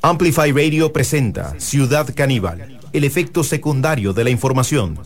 Amplify Radio presenta Ciudad Caníbal, el efecto secundario de la información.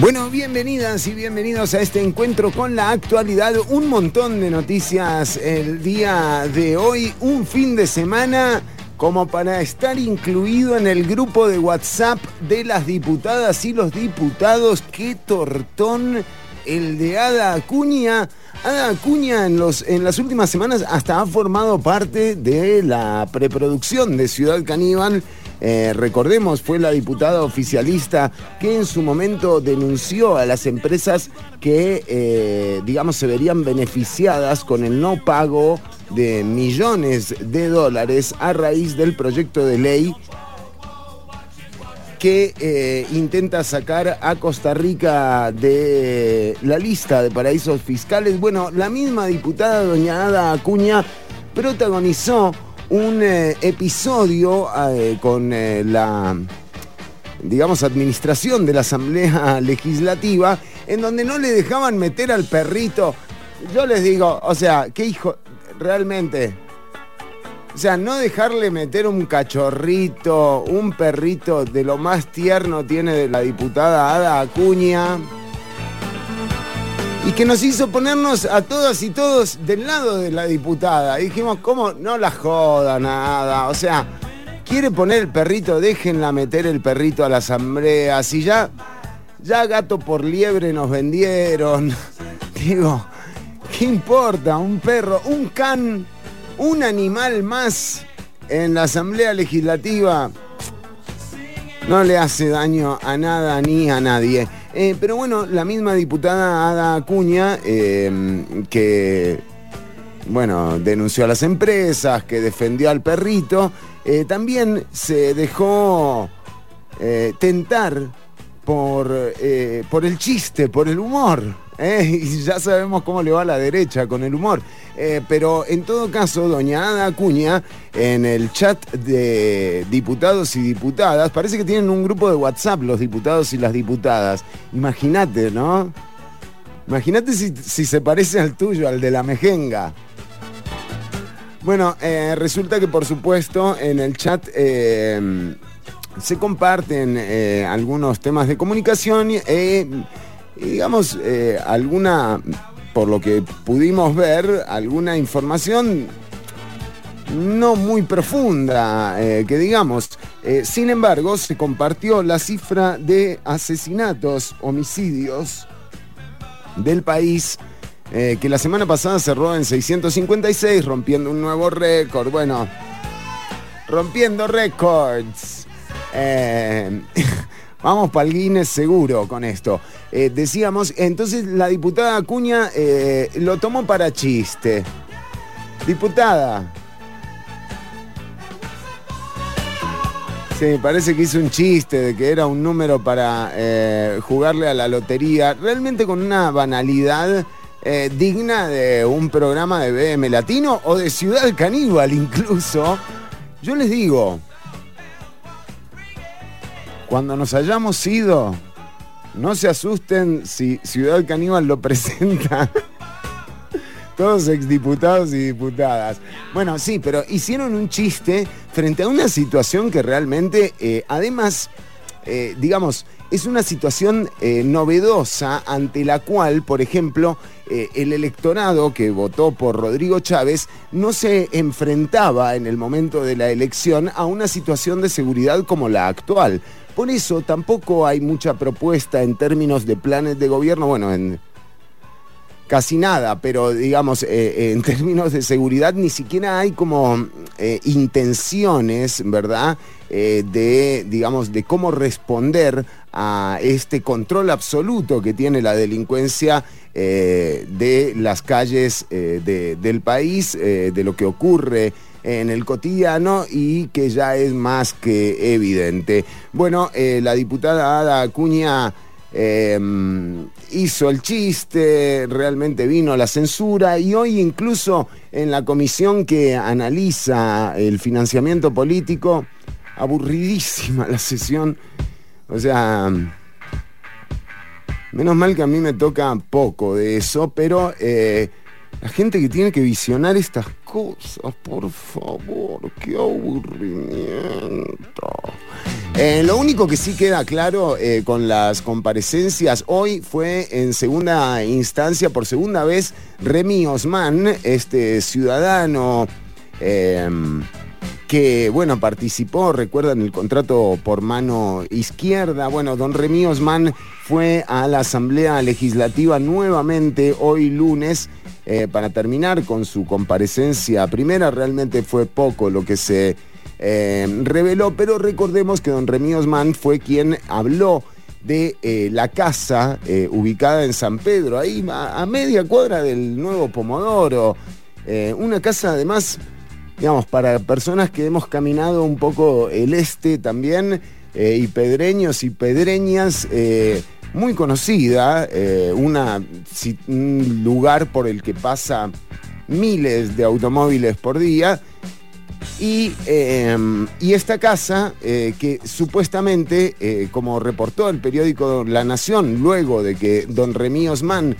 Bueno, bienvenidas y bienvenidos a este encuentro con la actualidad. Un montón de noticias el día de hoy, un fin de semana como para estar incluido en el grupo de WhatsApp de las diputadas y los diputados. ¡Qué tortón! El de Ada Acuña. Ada Acuña en, los, en las últimas semanas hasta ha formado parte de la preproducción de Ciudad Caníbal eh, recordemos, fue la diputada oficialista que en su momento denunció a las empresas que, eh, digamos, se verían beneficiadas con el no pago de millones de dólares a raíz del proyecto de ley que eh, intenta sacar a Costa Rica de la lista de paraísos fiscales. Bueno, la misma diputada doña Ada Acuña protagonizó un eh, episodio eh, con la, digamos, administración de la Asamblea Legislativa, en donde no le dejaban meter al perrito. Yo les digo, o sea, qué hijo, realmente. O sea, no dejarle meter un cachorrito, un perrito de lo más tierno tiene de la diputada Ada Acuña y que nos hizo ponernos a todas y todos del lado de la diputada. Dijimos, ¿cómo? No la joda nada. O sea, quiere poner el perrito, déjenla meter el perrito a la asamblea. Si ya, ya gato por liebre nos vendieron. Digo, ¿qué importa? Un perro, un can, un animal más en la asamblea legislativa no le hace daño a nada ni a nadie. Eh, pero bueno, la misma diputada Ada Acuña, em, que bueno, denunció a las empresas, que defendió al perrito, eh, también se dejó eh, tentar por, por el chiste, por el humor. ¿Eh? y ya sabemos cómo le va a la derecha con el humor. Eh, pero en todo caso, doña Ada Acuña, en el chat de diputados y diputadas, parece que tienen un grupo de WhatsApp los diputados y las diputadas. Imagínate, ¿no? Imagínate si, se parece al tuyo, al de la mejenga. Bueno, eh, resulta que por supuesto en el chat se comparten algunos temas de comunicación digamos, eh, alguna, por lo que pudimos ver, alguna información no muy profunda, eh, que digamos. Eh, sin embargo, se compartió la cifra de asesinatos, homicidios del país, que la semana pasada cerró en 656, rompiendo un nuevo récord. Bueno, rompiendo récords. Vamos para el Guinness seguro con esto. Eh, decíamos, entonces la diputada Acuña eh, lo tomó para chiste. Diputada. Sí, parece que hizo un chiste de que era un número para eh, jugarle a la lotería, realmente con una banalidad digna de un programa de BM Latino o de Ciudad Caníbal incluso. Yo les digo, cuando nos hayamos ido, no se asusten si Ciudad Caníbal lo presenta. Todos exdiputados y diputadas. Bueno, sí, pero hicieron un chiste frente a una situación que realmente, eh, además, eh, digamos, es una situación eh, novedosa ante la cual, por ejemplo, el electorado que votó por Rodrigo Chávez no se enfrentaba en el momento de la elección a una situación de seguridad como la actual. Por eso tampoco hay mucha propuesta en términos de planes de gobierno, bueno, en casi nada, pero digamos, eh, eh, en términos de seguridad ni siquiera hay como eh, intenciones, ¿verdad? de, digamos, de cómo responder a este control absoluto que tiene la delincuencia de las calles del país, de lo que ocurre en el cotidiano y que ya es más que evidente. Bueno, eh, la diputada Ada Acuña em, hizo el chiste, realmente vino la censura y hoy incluso en la comisión que analiza el financiamiento político, aburridísima la sesión, o sea, Menos mal que a mí me toca poco de eso, pero eh, la gente que tiene que visionar estas cosas, por favor, qué aburrimiento. Eh, lo único que sí queda claro eh, con las comparecencias hoy fue en segunda instancia, por segunda vez, Remy Osman, este ciudadano que, bueno, participó, recuerdan el contrato por mano izquierda. Bueno, don Remy Osman fue a la Asamblea Legislativa nuevamente hoy lunes eh, para terminar con su comparecencia primera. Realmente fue poco lo que se eh, reveló, pero recordemos que don Remy Osman fue quien habló de eh, la casa ubicada en San Pedro, ahí a, media cuadra del nuevo Pomodoro. una casa además digamos, para personas que hemos caminado un poco el este también, eh, y pedreños y pedreñas, eh, muy conocida, eh, una, un lugar por el que pasa miles de automóviles por día. Y, y esta casa, que supuestamente, como reportó el periódico La Nación, luego de que don Remy Osman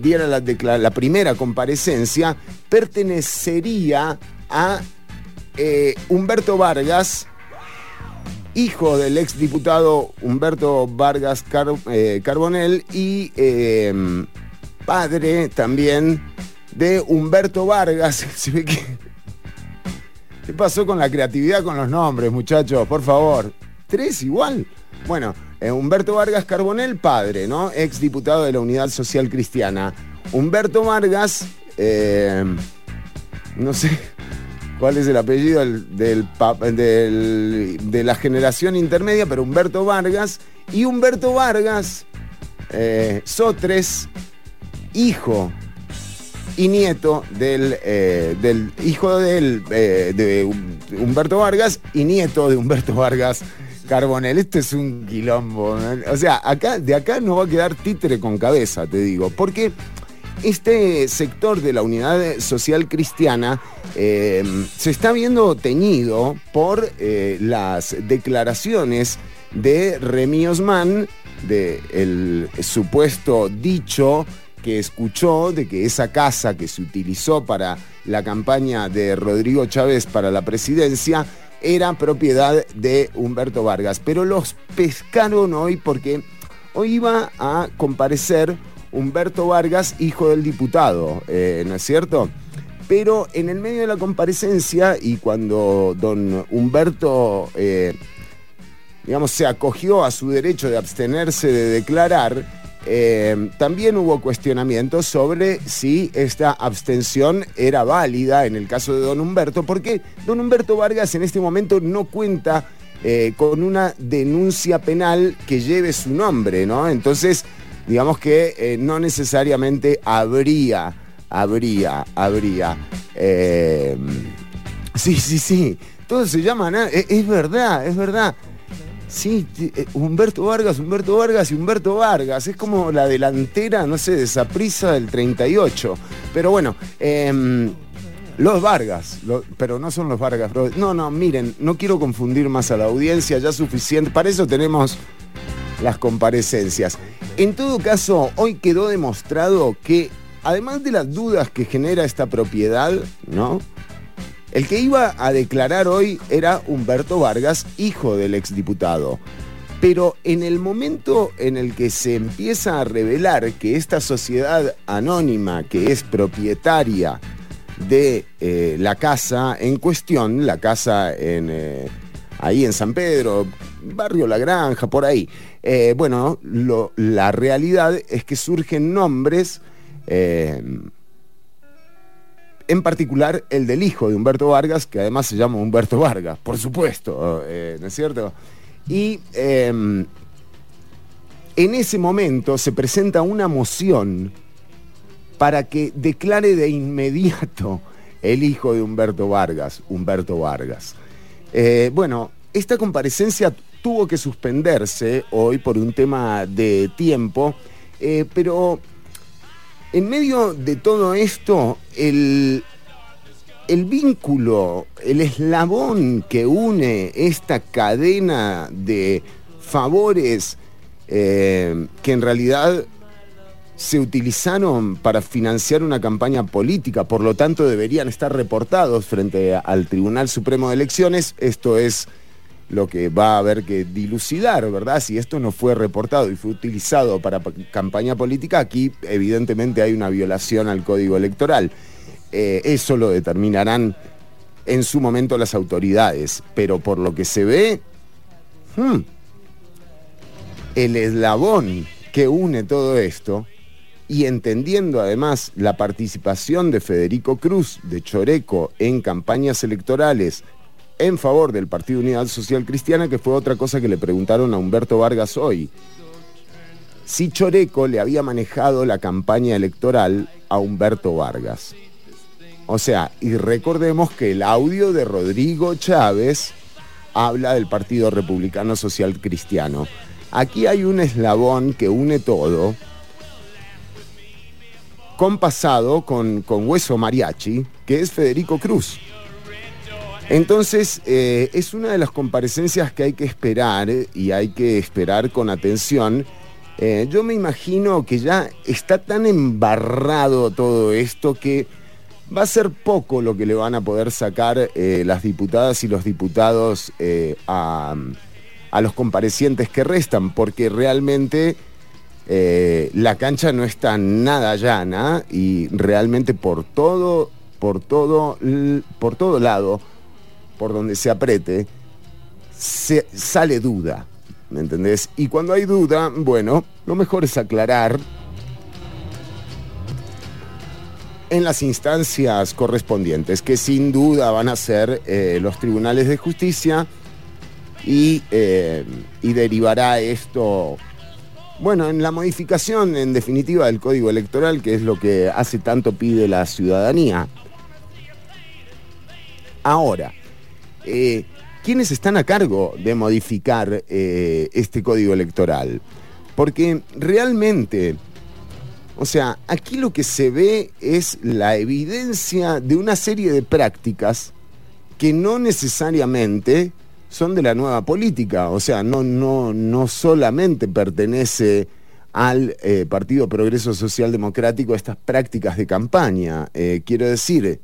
diera la primera comparecencia, pertenecería a eh, Humberto Vargas, hijo del exdiputado Humberto Vargas eh, Carbonell y em, padre también de Humberto Vargas. ¿Qué pasó con la creatividad con los nombres, muchachos? Por favor. ¿Tres igual? Bueno, eh, Humberto Vargas Carbonell, padre, ¿no? Exdiputado de la Unidad Social Cristiana. Humberto Vargas, no sé, cuál es el apellido del, de la generación intermedia, pero Humberto Vargas. Y Humberto Vargas, eh, Sotres, hijo y nieto del, eh, del hijo eh, de Humberto Vargas y nieto de Humberto Vargas Carbonell. Este es un quilombo. O sea, de acá no va a quedar títere con cabeza, te digo. Porque este sector de la unidad social cristiana eh, se está viendo teñido por eh, las declaraciones de Remy Osman, del supuesto dicho que escuchó de que esa casa que se utilizó para la campaña de Rodrigo Chávez para la presidencia era propiedad de Humberto Vargas. Pero los pescaron hoy porque hoy iba a comparecer Humberto Vargas, hijo del diputado, eh, ¿no es cierto? Pero en el medio de la comparecencia y cuando don Humberto, eh, digamos, se acogió a su derecho de abstenerse de declarar, eh, también hubo cuestionamientos sobre si esta abstención era válida en el caso de don Humberto, porque don Humberto Vargas en este momento no cuenta con una denuncia penal que lleve su nombre, ¿no? Entonces, digamos que eh, no necesariamente habría, habría, habría. Eh, sí, sí, sí. Todo se llama, es, es verdad, es verdad. Sí, eh, Humberto Vargas, Humberto Vargas y Humberto Vargas. Es como la delantera, no sé, de esa prisa del 38. Pero bueno, em, los Vargas, pero no son los Vargas. No, no, miren, no quiero confundir más a la audiencia, ya suficiente. Para eso tenemos las comparecencias. En todo caso, hoy quedó demostrado que, además de las dudas que genera esta propiedad, ¿no? El que iba a declarar hoy era Humberto Vargas, hijo del exdiputado. Pero en el momento en el que se empieza a revelar que esta sociedad anónima, que es propietaria de eh, la casa en cuestión, la casa en, eh, ahí en San Pedro, barrio La Granja, por ahí, eh, bueno, la realidad es que surgen nombres, eh, en particular el del hijo de Humberto Vargas, que además se llama Humberto Vargas, por supuesto, eh, ¿no es cierto? Y em, en ese momento se presenta una moción para que declare de inmediato el hijo de Humberto Vargas, Humberto Vargas. bueno, esta comparecencia tuvo que suspenderse hoy por un tema de tiempo, eh, pero en medio de todo esto, el, el vínculo, el eslabón que une esta cadena de favores eh, que en realidad se utilizaron para financiar una campaña política, por lo tanto deberían estar reportados frente al Tribunal Supremo de Elecciones. Esto es lo que va a haber que dilucidar, ¿verdad? Si esto no fue reportado y fue utilizado para campaña política, aquí evidentemente hay una violación al código electoral. Eh, eso lo determinarán en su momento las autoridades, pero por lo que se ve, hmm, el eslabón que une todo esto y entendiendo además la participación de Federico Cruz de Choreco en campañas electorales en favor del Partido Unidad Social Cristiana, que fue otra cosa que le preguntaron a Humberto Vargas hoy. Si Choreco le había manejado la campaña electoral a Humberto Vargas. O sea, y recordemos que el audio de Rodrigo Chávez habla del Partido Republicano Social Cristiano. Aquí hay un eslabón que une todo, compasado con, con hueso mariachi, que es Federico Cruz. Entonces, eh, es una de las comparecencias que hay que esperar y hay que esperar con atención. Eh, yo me imagino que ya está tan embarrado todo esto que va a ser poco lo que le van a poder sacar eh, las diputadas y los diputados a, a, los comparecientes que restan, porque realmente la cancha no está nada llana y realmente por todo, por todo, por todo lado por donde se apriete, se, sale duda. ¿Me entendés? Y cuando hay duda, bueno, lo mejor es aclarar en las instancias correspondientes, que sin duda van a ser eh, los tribunales de justicia eh, y derivará esto, bueno, en la modificación en definitiva del código electoral, que es lo que hace tanto pide la ciudadanía. Ahora, eh, ¿quiénes están a cargo de modificar eh, este código electoral? Porque realmente, o sea, aquí lo que se ve es la evidencia de una serie de prácticas que no necesariamente son de la nueva política, o sea, no, no, no solamente pertenece al eh, Partido Progreso Social Democrático estas prácticas de campaña. quiero decir,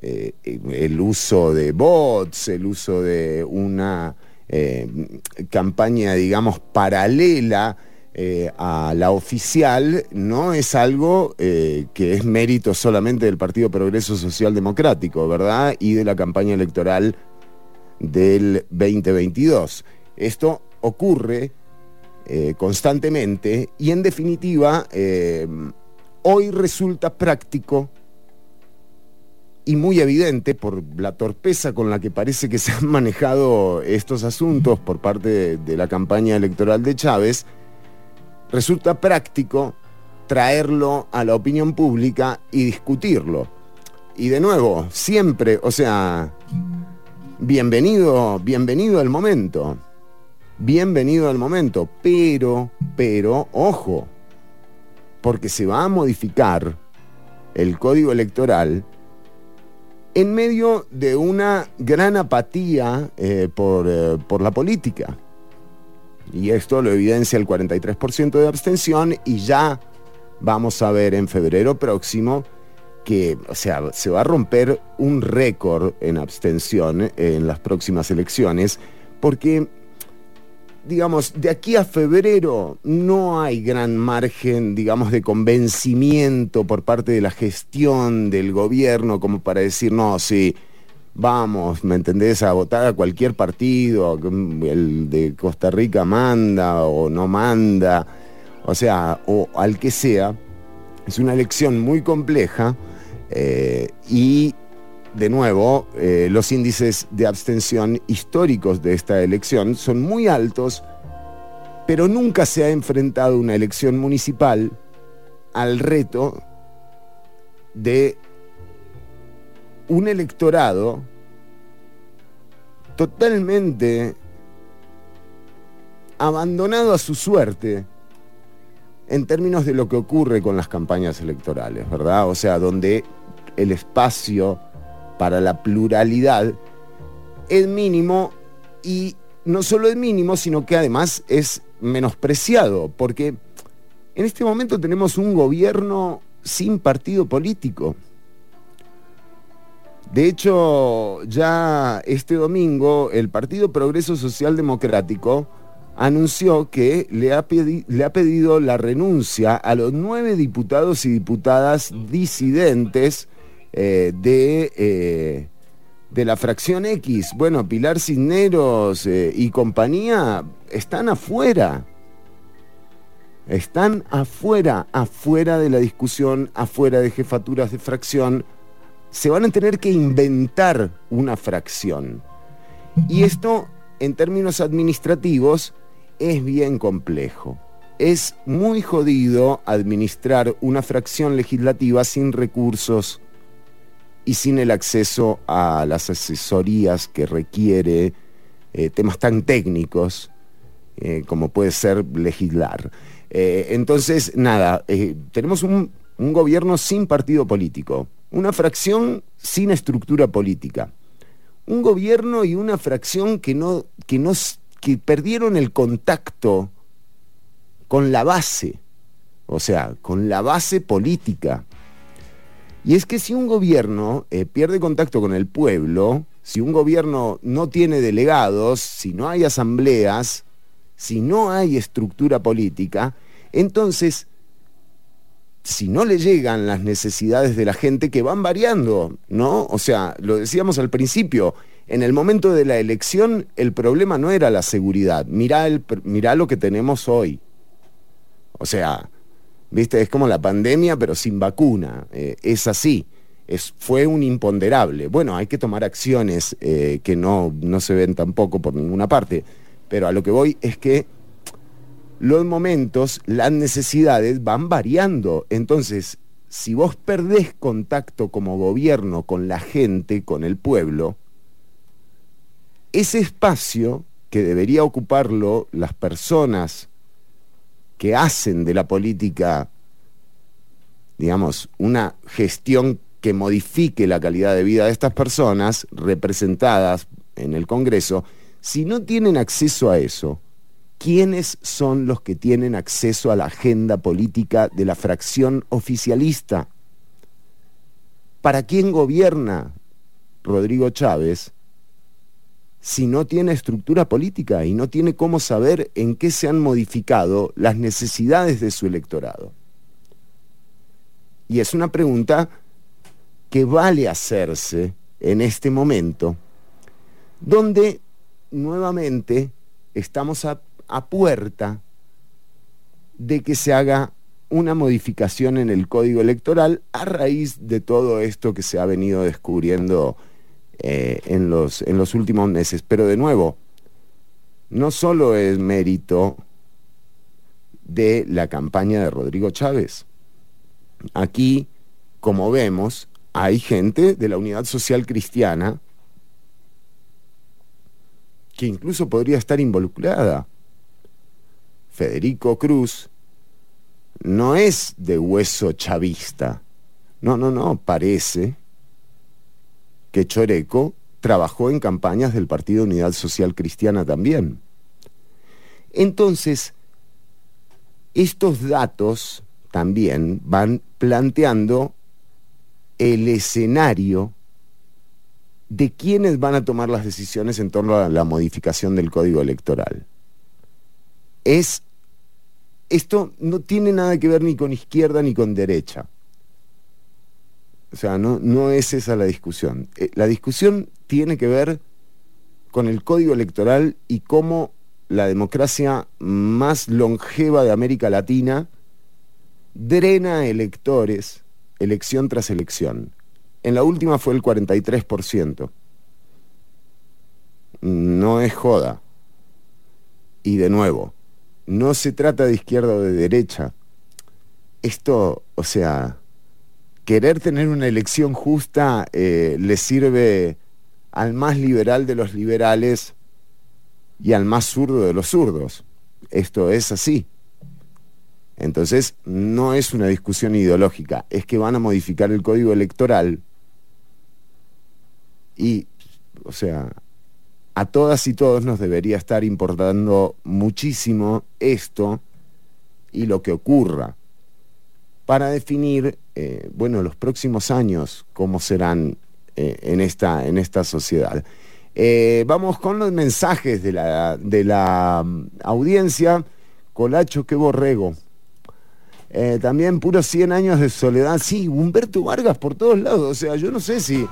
eh, el uso de bots, el uso de una eh, campaña, digamos, paralela eh, a la oficial, no es algo que es mérito solamente del Partido Progreso Social Democrático, ¿verdad? Y de la campaña electoral del 2022. Esto ocurre constantemente y en definitiva hoy resulta práctico y muy evidente por la torpeza con la que parece que se han manejado estos asuntos por parte de, la campaña electoral de Chávez, resulta práctico traerlo a la opinión pública y discutirlo. Y de nuevo, siempre, o sea, bienvenido, bienvenido al momento. Bienvenido al momento, pero, pero, ojo, porque se va a modificar el código electoral en medio de una gran apatía eh, por, eh, por la política. Y esto lo evidencia el 43% de abstención y ya vamos a ver en febrero próximo que, o sea, se va a romper un récord en abstención en las próximas elecciones, porque digamos, de aquí a febrero no hay gran margen, digamos, de convencimiento por parte de la gestión del gobierno como para decir, no, sí, vamos, ¿me entendés? A votar a cualquier partido, el de Costa Rica manda o no manda, o sea, o al que sea. Es una elección muy compleja eh, y de nuevo, eh, los índices de abstención históricos de esta elección son muy altos, pero nunca se ha enfrentado una elección municipal al reto de un electorado totalmente abandonado a su suerte en términos de lo que ocurre con las campañas electorales, ¿verdad? O sea, donde el espacio para la pluralidad es mínimo y no solo es mínimo, sino que además es menospreciado, porque en este momento tenemos un gobierno sin partido político. De hecho, ya este domingo el Partido Progreso Social Democrático anunció que le ha, le ha, pedido la renuncia a los nueve diputados y diputadas disidentes eh, de, eh, de, la fracción X. Bueno, Pilar Cisneros eh, y compañía están afuera. Están afuera, afuera de la discusión, afuera de jefaturas de fracción. Se van a tener que inventar una fracción. Y esto, en términos administrativos, es bien complejo. Es muy jodido administrar una fracción legislativa sin recursos y sin el acceso a las asesorías que requiere eh, temas tan técnicos eh, como puede ser legislar. Eh, entonces, nada, tenemos un, un gobierno sin partido político, una fracción sin estructura política, un gobierno y una fracción que no, que no que perdieron el contacto con la base, o sea, con la base política. Y es que si un gobierno eh, pierde contacto con el pueblo, si un gobierno no tiene delegados, si no hay asambleas, si no hay estructura política, entonces, si no le llegan las necesidades de la gente que van variando, ¿no? O sea, lo decíamos al principio, en el momento de la elección el problema no era la seguridad. Mirá, el, lo que tenemos hoy. O sea, viste, es como la pandemia pero sin vacuna. Eh, es así. Es, fue un imponderable. Bueno, hay que tomar acciones eh, que no, no se ven tampoco por ninguna parte. Pero a lo que voy es que los momentos, las necesidades van variando. Entonces, si vos perdés contacto como gobierno con la gente, con el pueblo, ese espacio que debería ocuparlo las personas que hacen de la política, digamos, una gestión que modifique la calidad de vida de estas personas representadas en el Congreso, si no tienen acceso a eso, ¿quiénes son los que tienen acceso a la agenda política de la fracción oficialista? ¿Para quién gobierna Rodrigo Chávez si no tiene estructura política y no tiene cómo saber en qué se han modificado las necesidades de su electorado? Y es una pregunta que vale hacerse en este momento, donde nuevamente estamos a, puerta de que se haga una modificación en el código electoral a raíz de todo esto que se ha venido descubriendo eh, en, los, en los últimos meses. Pero de nuevo, no solo es mérito de la campaña de Rodrigo Chávez. Aquí, como vemos, hay gente de la Unidad Social Cristiana que incluso podría estar involucrada. Federico Cruz no es de hueso chavista. No, no, no, parece que Choreco trabajó en campañas del Partido Unidad Social Cristiana también. Entonces, estos datos también van planteando el escenario de quiénes van a tomar las decisiones en torno a la modificación del código electoral. Es esto no tiene nada que ver ni con izquierda ni con derecha. O sea, no, no es esa la discusión. Eh, la discusión tiene que ver con el código electoral y cómo la democracia más longeva de América Latina drena electores elección tras elección. En la última fue el 43%. No es joda. Y de nuevo, no se trata de izquierda o de derecha. Esto, o sea, querer tener una elección justa eh, le sirve al más liberal de los liberales y al más zurdo de los zurdos. Esto es así. Entonces, no es una discusión ideológica, es que van a modificar el código electoral y, o sea, a todas y todos nos debería estar importando muchísimo esto y lo que ocurra para definir, eh, bueno, los próximos años, cómo serán eh, en, esta, en esta sociedad. Eh, vamos con los mensajes de la, de la mm, audiencia. Colacho, qué borrego. también puros 100 años de soledad. Sí, Humberto Vargas por todos lados. O sea, yo no sé si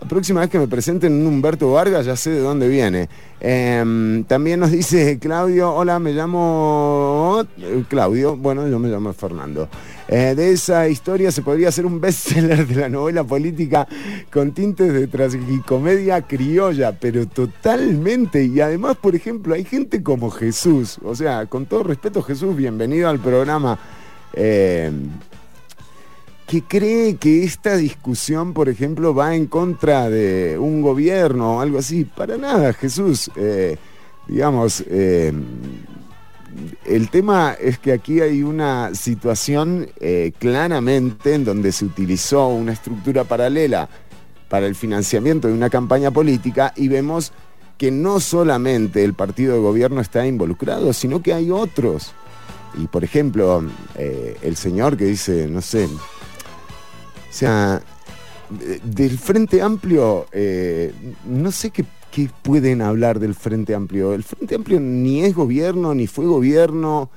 la próxima vez que me presenten Humberto Vargas ya sé de dónde viene. Em, también nos dice Claudio, hola, me llamo eh, Claudio, bueno, yo me llamo Fernando. Eh, de esa historia se podría hacer un bestseller de la novela política con tintes de tragicomedia criolla, pero totalmente. Y además, por ejemplo, hay gente como Jesús, o sea, con todo respeto Jesús, bienvenido al programa. Em, que cree que esta discusión, por ejemplo, va en contra de un gobierno o algo así. Para nada, Jesús. Eh, digamos, eh, el tema es que aquí hay una situación eh, claramente en donde se utilizó una estructura paralela para el financiamiento de una campaña política y vemos que no solamente el partido de gobierno está involucrado, sino que hay otros. Y por ejemplo, el señor que dice, no sé, o sea, del Frente Amplio, eh, no sé qué, pueden hablar del Frente Amplio. El Frente Amplio ni es gobierno, ni fue gobierno.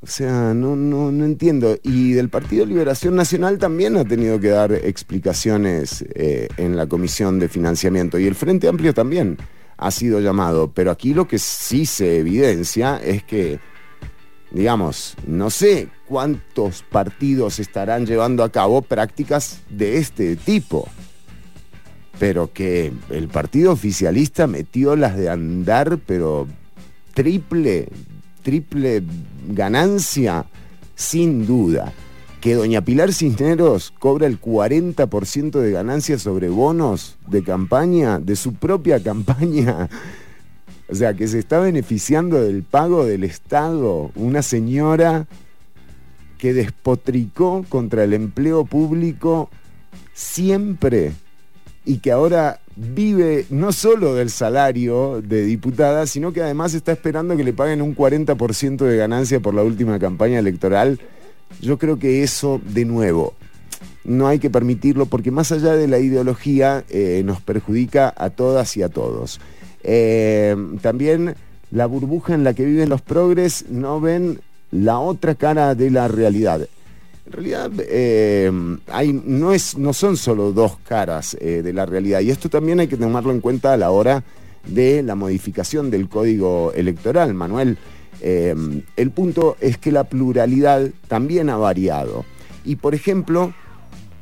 O sea, no, no, no entiendo. Y del Partido Liberación Nacional también ha tenido que dar explicaciones eh, en la Comisión de Financiamiento. Y el Frente Amplio también ha sido llamado. Pero aquí lo que sí se evidencia es que digamos, no sé cuántos partidos estarán llevando a cabo prácticas de este tipo, pero que el partido oficialista metió las de andar, pero triple, triple ganancia, sin duda. Que doña Pilar Cisneros cobra el 40% de ganancia sobre bonos de campaña, de su propia campaña o sea, que se está beneficiando del pago del Estado una señora que despotricó contra el empleo público siempre y que ahora vive no solo del salario de diputada, sino que además está esperando que le paguen un 40% de ganancia por la última campaña electoral. Yo creo que eso, de nuevo, no hay que permitirlo porque más allá de la ideología eh, nos perjudica a todas y a todos. Eh, también la burbuja en la que viven los progres no ven la otra cara de la realidad. En realidad eh, hay, no, es, no son solo dos caras eh, de la realidad y esto también hay que tomarlo en cuenta a la hora de la modificación del código electoral, Manuel. el punto es que la pluralidad también ha variado. Y por ejemplo,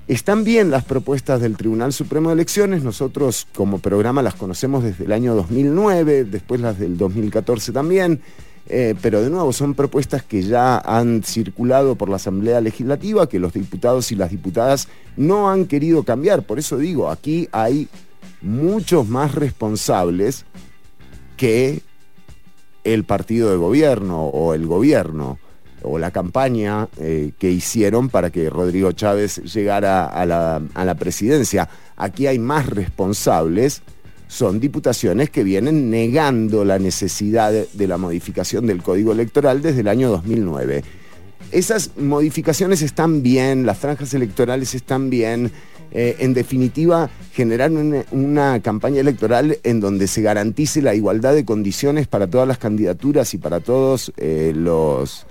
están bien las propuestas del Tribunal Supremo de Elecciones, nosotros como programa las conocemos desde el año 2009, después las del 2014 también, eh, pero de nuevo son propuestas que ya han circulado por la Asamblea Legislativa, que los diputados y las diputadas no han querido cambiar. Por eso digo, aquí hay muchos más responsables que el partido de gobierno o el gobierno o la campaña eh, que hicieron para que Rodrigo Chávez llegara a la, presidencia. Aquí hay más responsables, son diputaciones que vienen negando la necesidad de, la modificación del Código Electoral desde el año 2009. Esas modificaciones están bien, las franjas electorales están bien, eh, en definitiva, generar una, campaña electoral en donde se garantice la igualdad de condiciones para todas las candidaturas y para todos eh, los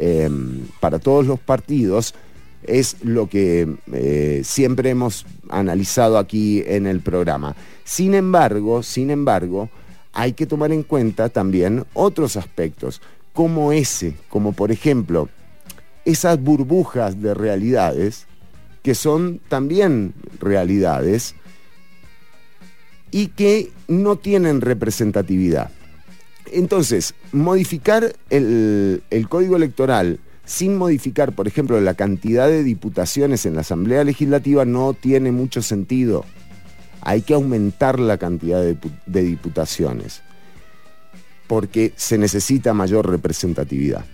Em, para todos los partidos es lo que eh, siempre hemos analizado aquí en el programa. Sin embargo, sin embargo, hay que tomar en cuenta también otros aspectos, como ese, como por ejemplo, esas burbujas de realidades que son también realidades y que no tienen representatividad. Entonces, modificar el, código electoral sin modificar, por ejemplo, la cantidad de diputaciones en la Asamblea Legislativa no tiene mucho sentido. Hay que aumentar la cantidad de, diputaciones porque se necesita mayor representatividad.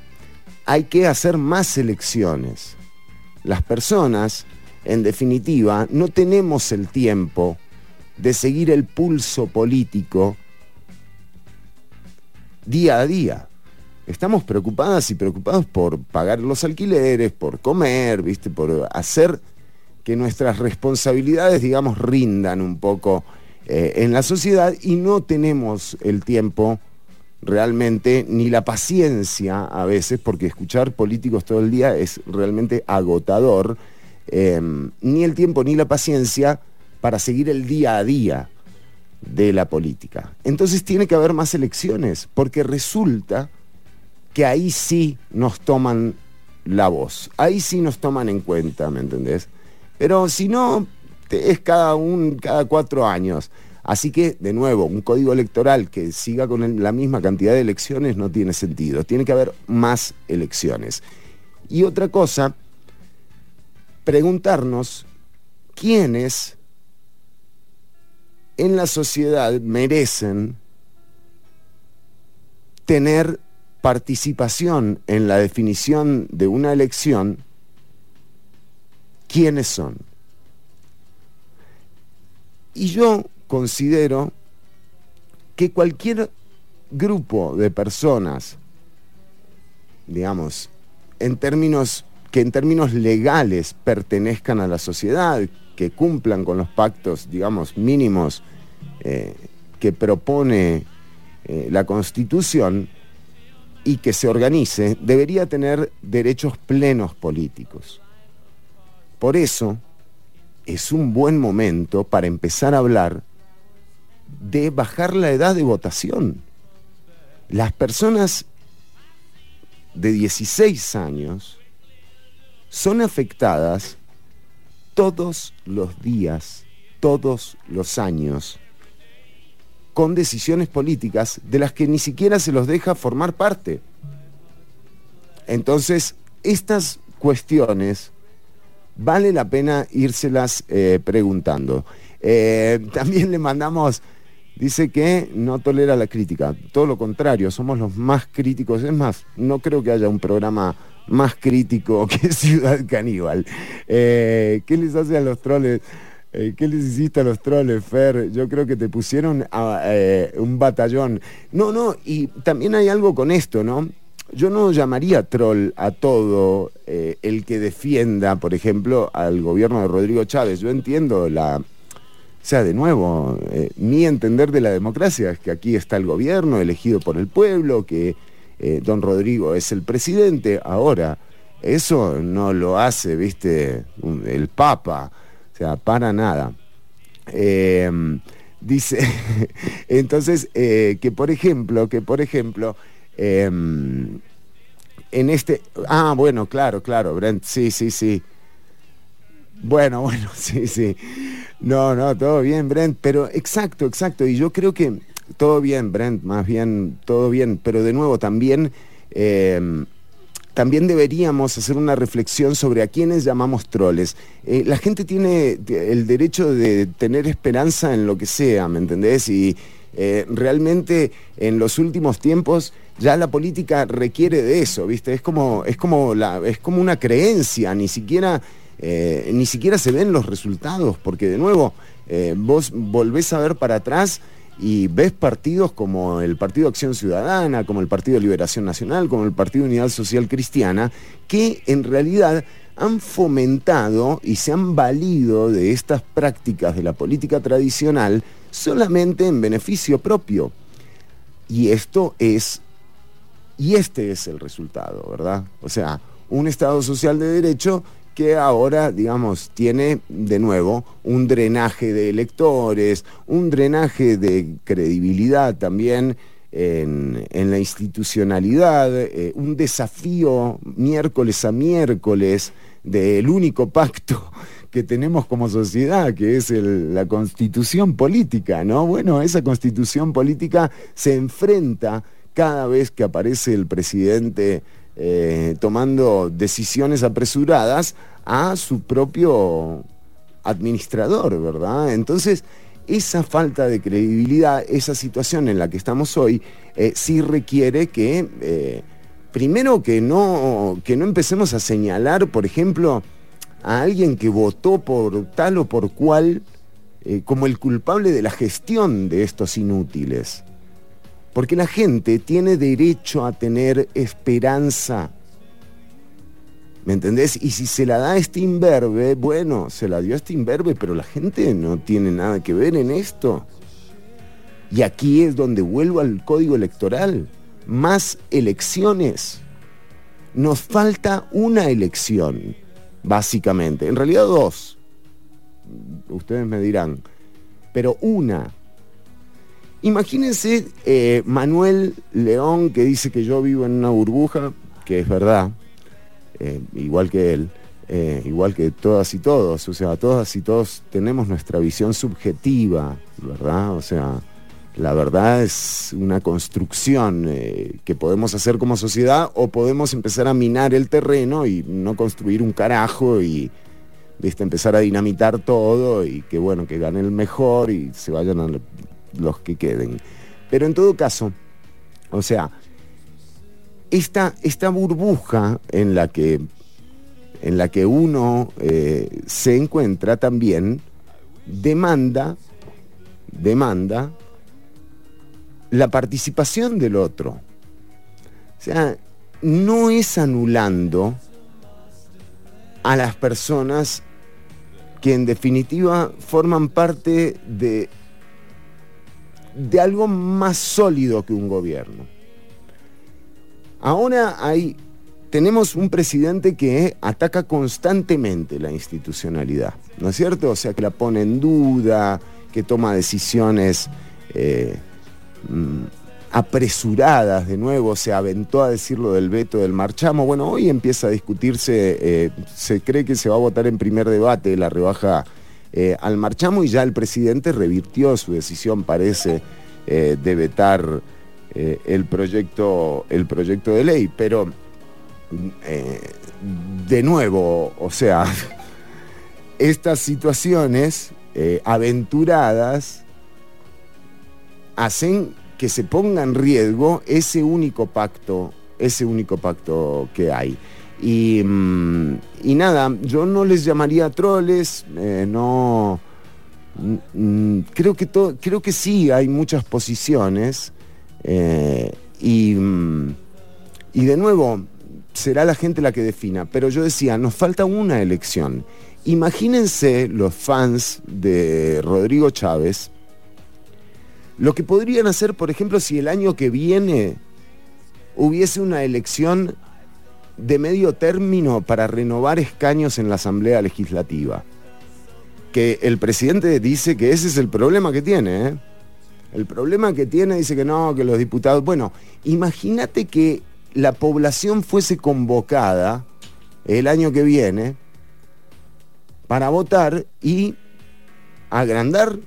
Hay que hacer más elecciones. Las personas, en definitiva, no tenemos el tiempo de seguir el pulso político día a día. Estamos preocupadas y preocupados por pagar los alquileres, por comer, ¿viste? por hacer que nuestras responsabilidades, digamos, rindan un poco eh, en la sociedad y no tenemos el tiempo realmente ni la paciencia a veces, porque escuchar políticos todo el día es realmente agotador, em, ni el tiempo ni la paciencia para seguir el día a día de la política. Entonces tiene que haber más elecciones, porque resulta que ahí sí nos toman la voz, ahí sí nos toman en cuenta, ¿me entendés? Pero si no, es cada, un, cada cuatro años. Así que, de nuevo, un código electoral que siga con la misma cantidad de elecciones no tiene sentido. Tiene que haber más elecciones. Y otra cosa, preguntarnos quiénes en la sociedad merecen tener participación en la definición de una elección, quiénes son. Y yo considero que cualquier grupo de personas, digamos, en términos que en términos legales pertenezcan a la sociedad, que cumplan con los pactos, digamos, mínimos eh, que propone eh, la Constitución y que se organice, debería tener derechos plenos políticos. Por eso es un buen momento para empezar a hablar de bajar la edad de votación. Las personas de 16 años son afectadas todos los días, todos los años, con decisiones políticas de las que ni siquiera se los deja formar parte. Entonces, estas cuestiones vale la pena írselas eh, preguntando. Eh, también le mandamos dice que no tolera la crítica. Todo lo contrario, somos los más críticos. Es más, no creo que haya un programa más crítico que Ciudad Caníbal. Eh, ¿Qué les hace a los troles? Eh, ¿Qué les hiciste a los troles, Fer? Yo creo que te pusieron eh, un batallón. No, no, y también hay algo con esto, ¿no? Yo no llamaría troll a todo el que defienda, por ejemplo, al gobierno de Rodrigo Chávez. Yo entiendo la, o sea, de nuevo, mi entender de la democracia es que aquí está el gobierno elegido por el pueblo, que eh, don Rodrigo es el presidente. Ahora, eso no lo hace, viste, el Papa, o sea, para nada. Em, dice, entonces, eh, que por ejemplo, que por ejemplo, em, en este, ah, bueno, claro, claro, Brent, sí, sí, sí. Bueno, bueno, sí, sí. No, no, todo bien, Brent, pero exacto, exacto. Y yo creo que todo bien, Brent, más bien, todo bien, pero de nuevo también... Em, también deberíamos hacer una reflexión sobre a quiénes llamamos troles. Eh, la gente tiene el derecho de tener esperanza en lo que sea, ¿me entendés? Y eh, realmente en los últimos tiempos ya la política requiere de eso, ¿viste? Es como, es como, la, es como una creencia, ni siquiera eh, ni siquiera se ven los resultados, porque de nuevo, eh, vos volvés a ver para atrás y ves partidos como el Partido Acción Ciudadana, como el Partido Liberación Nacional, como el Partido Unidad Social Cristiana, que en realidad han fomentado y se han valido de estas prácticas de la política tradicional solamente en beneficio propio. Y esto es, y este es el resultado, ¿verdad? O sea, un Estado social de derecho que ahora, digamos, tiene de nuevo un drenaje de electores, un drenaje de credibilidad también en, la institucionalidad, eh, un desafío miércoles a miércoles del único pacto que tenemos como sociedad, que es la constitución política, ¿no? Bueno, esa constitución política se enfrenta cada vez que aparece el presidente eh, tomando decisiones apresuradas a su propio administrador, ¿verdad? Entonces, esa falta de credibilidad, esa situación en la que estamos hoy, eh, sí requiere que, eh, primero, que no, que no empecemos a señalar, por ejemplo, a alguien que votó por tal o por cual como el culpable de la gestión de estos inútiles. Porque la gente tiene derecho a tener esperanza. ¿Me entendés? Y si se la da este imberbe, bueno, se la dio este imberbe, pero la gente no tiene nada que ver en esto. Y aquí es donde vuelvo al código electoral. Más elecciones. Nos falta una elección, básicamente. En realidad dos. Ustedes me dirán. Pero una. Imagínense eh, Manuel León que dice que yo vivo en una burbuja, que es verdad, eh, igual que él, eh, igual que todas y todos, o sea, todas y todos tenemos nuestra visión subjetiva, ¿verdad? O sea, la verdad es una construcción que podemos hacer como sociedad o podemos empezar a minar el terreno y no construir un carajo y ¿viste? empezar a dinamitar todo y que bueno, que gane el mejor y se vayan a los que queden. Pero en todo caso, o sea, esta, esta burbuja en la que, en la que uno eh, se encuentra también demanda, demanda la participación del otro. O sea, no es anulando a las personas que en definitiva forman parte de de algo más sólido que un gobierno. Ahora hay, tenemos un presidente que ataca constantemente la institucionalidad, ¿no es cierto? O sea, que la pone en duda, que toma decisiones eh, mm, apresuradas, de nuevo, se aventó a decir lo del veto del marchamo. Bueno, hoy empieza a discutirse, eh, se cree que se va a votar en primer debate la rebaja eh, al marchamo y ya el presidente revirtió su decisión, parece, eh, de vetar eh, el, proyecto, el proyecto de ley. Pero, de nuevo, o sea, estas situaciones aventuradas hacen que se ponga en riesgo ese único pacto, ese único pacto que hay. Mm, y, nada, yo no les llamaría troles, eh, no. Mm, creo, que creo que sí hay muchas posiciones. Eh, y, mm, y de nuevo, será la gente la que defina. Pero yo decía, nos falta una elección. Imagínense los fans de Rodrigo Chávez lo que podrían hacer, por ejemplo, si el año que viene hubiese una elección de medio término para renovar escaños en la Asamblea Legislativa. Que el presidente dice que ese es el problema que tiene. ¿eh? El problema que tiene dice que no, que los diputados... Bueno, imagínate que la población fuese convocada el año que viene para votar y agrandar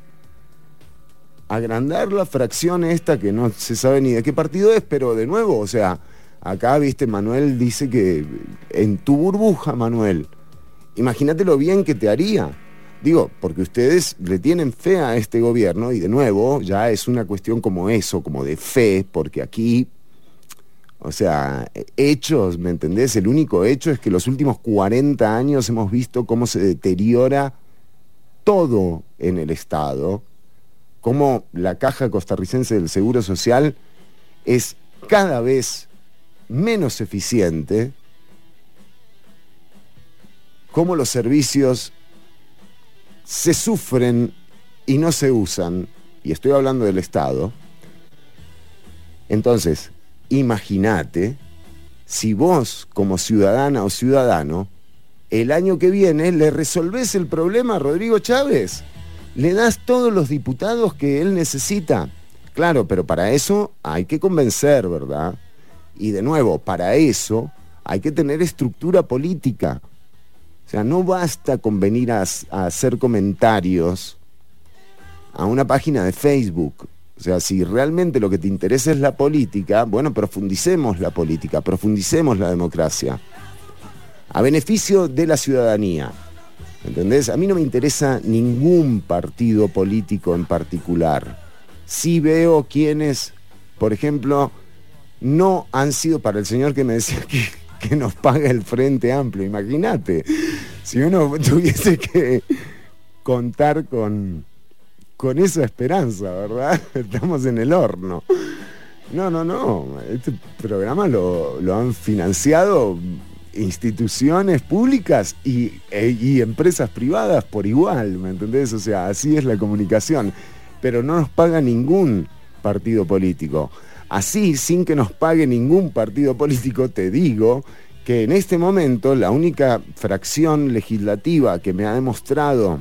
agrandar la fracción esta que no se sabe ni de qué partido es, pero de nuevo, o sea, Acá, viste, Manuel dice que en tu burbuja, Manuel, imagínate lo bien que te haría. Digo, porque ustedes le tienen fe a este gobierno y de nuevo ya es una cuestión como eso, como de fe, porque aquí, o sea, hechos, ¿me entendés? El único hecho es que los últimos 40 años hemos visto cómo se deteriora todo en el Estado, cómo la caja costarricense del Seguro Social es cada vez menos eficiente, cómo los servicios se sufren y no se usan, y estoy hablando del Estado, entonces, imagínate si vos como ciudadana o ciudadano, el año que viene le resolvés el problema a Rodrigo Chávez, le das todos los diputados que él necesita. Claro, pero para eso hay que convencer, ¿verdad? Y de nuevo, para eso hay que tener estructura política. O sea, no basta con venir a, hacer comentarios a una página de Facebook. O sea, si realmente lo que te interesa es la política, bueno, profundicemos la política, profundicemos la democracia. A beneficio de la ciudadanía. ¿Entendés? A mí no me interesa ningún partido político en particular. Sí veo quienes, por ejemplo, no han sido para el señor que me decía que, nos paga el Frente Amplio. Imagínate, si uno tuviese que contar con, con esa esperanza, ¿verdad? Estamos en el horno. No, no, no. Este programa lo, han financiado instituciones públicas y, e, y, empresas privadas por igual, ¿me entendés? O sea, así es la comunicación. Pero no nos paga ningún partido político. Así, sin que nos pague ningún partido político, te digo que en este momento la única fracción legislativa que me ha demostrado,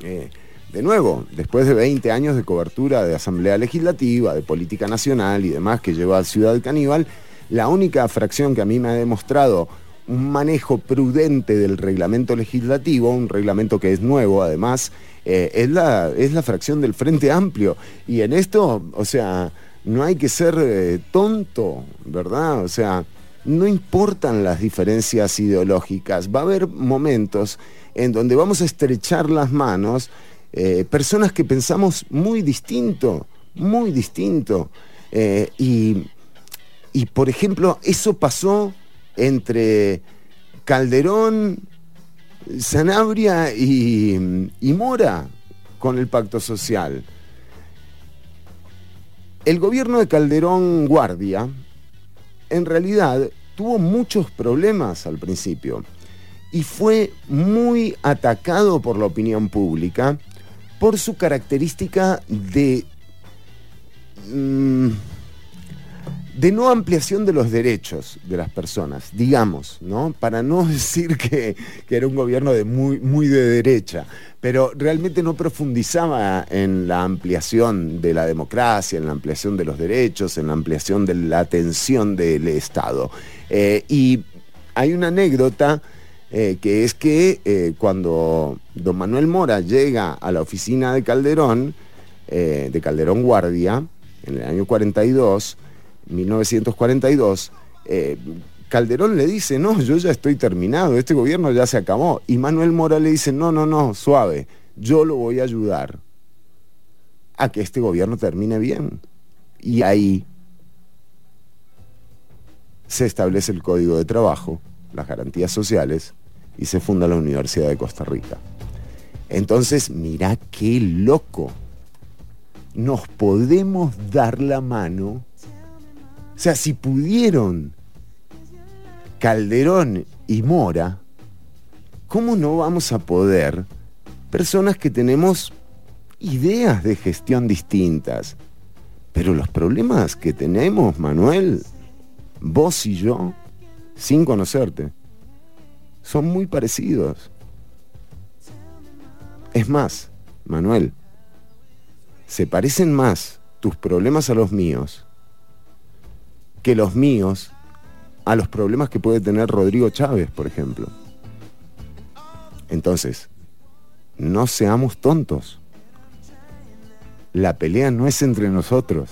eh, de nuevo, después de 20 años de cobertura de Asamblea Legislativa, de política nacional y demás que lleva a Ciudad Caníbal, la única fracción que a mí me ha demostrado un manejo prudente del reglamento legislativo, un reglamento que es nuevo además, eh, es, la, es la fracción del Frente Amplio. Y en esto, o sea, no hay que ser eh, tonto, ¿verdad? O sea, no importan las diferencias ideológicas, va a haber momentos en donde vamos a estrechar las manos eh, personas que pensamos muy distinto, muy distinto. Eh, y, por ejemplo, eso pasó entre Calderón, Sanabria y, y Mora con el pacto social. El gobierno de Calderón Guardia, en realidad tuvo muchos problemas al principio y fue muy atacado por la opinión pública por su característica de, mm, de no ampliación de los derechos de las personas, digamos, ¿no? Para no decir que, que era un gobierno de muy, muy de derecha, pero realmente no profundizaba en la ampliación de la democracia, en la ampliación de los derechos, en la ampliación de la atención del Estado. Eh, y hay una anécdota eh, que es que eh, cuando don Manuel Mora llega a la oficina de Calderón, de Calderón Guardia, en el año 42, 1942, Calderón le dice, no, yo ya estoy terminado, este gobierno ya se acabó. Y Manuel Mora le dice, no, no, no, suave, yo lo voy a ayudar a que este gobierno termine bien. Y ahí se establece el código de trabajo, las garantías sociales y se funda la Universidad de Costa Rica. Entonces, mira qué loco. Nos podemos dar la mano. O sea, si pudieron Calderón y Mora, ¿cómo no vamos a poder, personas que tenemos ideas de gestión distintas, pero los problemas que tenemos, Manuel, vos y yo, sin conocerte, son muy parecidos. Es más, Manuel, se parecen más tus problemas a los míos que los míos a los problemas que puede tener Rodrigo Chávez, por ejemplo. Entonces, no seamos tontos. La pelea no es entre nosotros.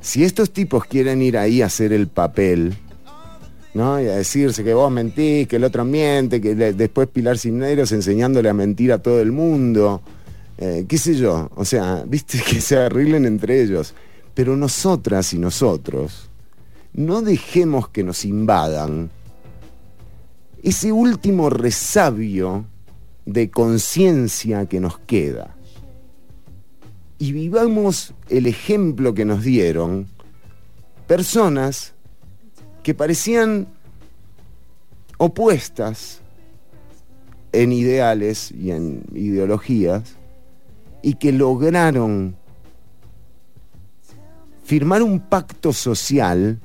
Si estos tipos quieren ir ahí a hacer el papel, ¿no? Y a decirse que vos mentís, que el otro miente, que después Pilar Cisneros enseñándole a mentir a todo el mundo, eh, qué sé yo, o sea, viste que se arreglen entre ellos. Pero nosotras y nosotros no dejemos que nos invadan ese último resabio de conciencia que nos queda. Y vivamos el ejemplo que nos dieron personas que parecían opuestas en ideales y en ideologías y que lograron firmar un pacto social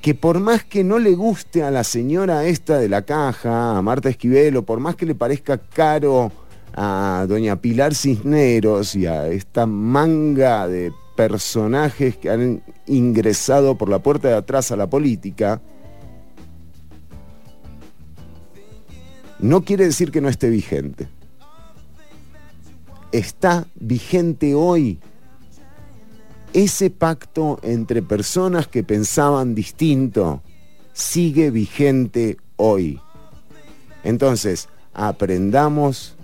que por más que no le guste a la señora esta de la caja, a Marta Esquivel, o por más que le parezca caro a doña Pilar Cisneros y a esta manga de personajes que han ingresado por la puerta de atrás a la política, no quiere decir que no esté vigente. Está vigente hoy ese pacto entre personas que pensaban distinto sigue vigente hoy. Entonces, aprendamos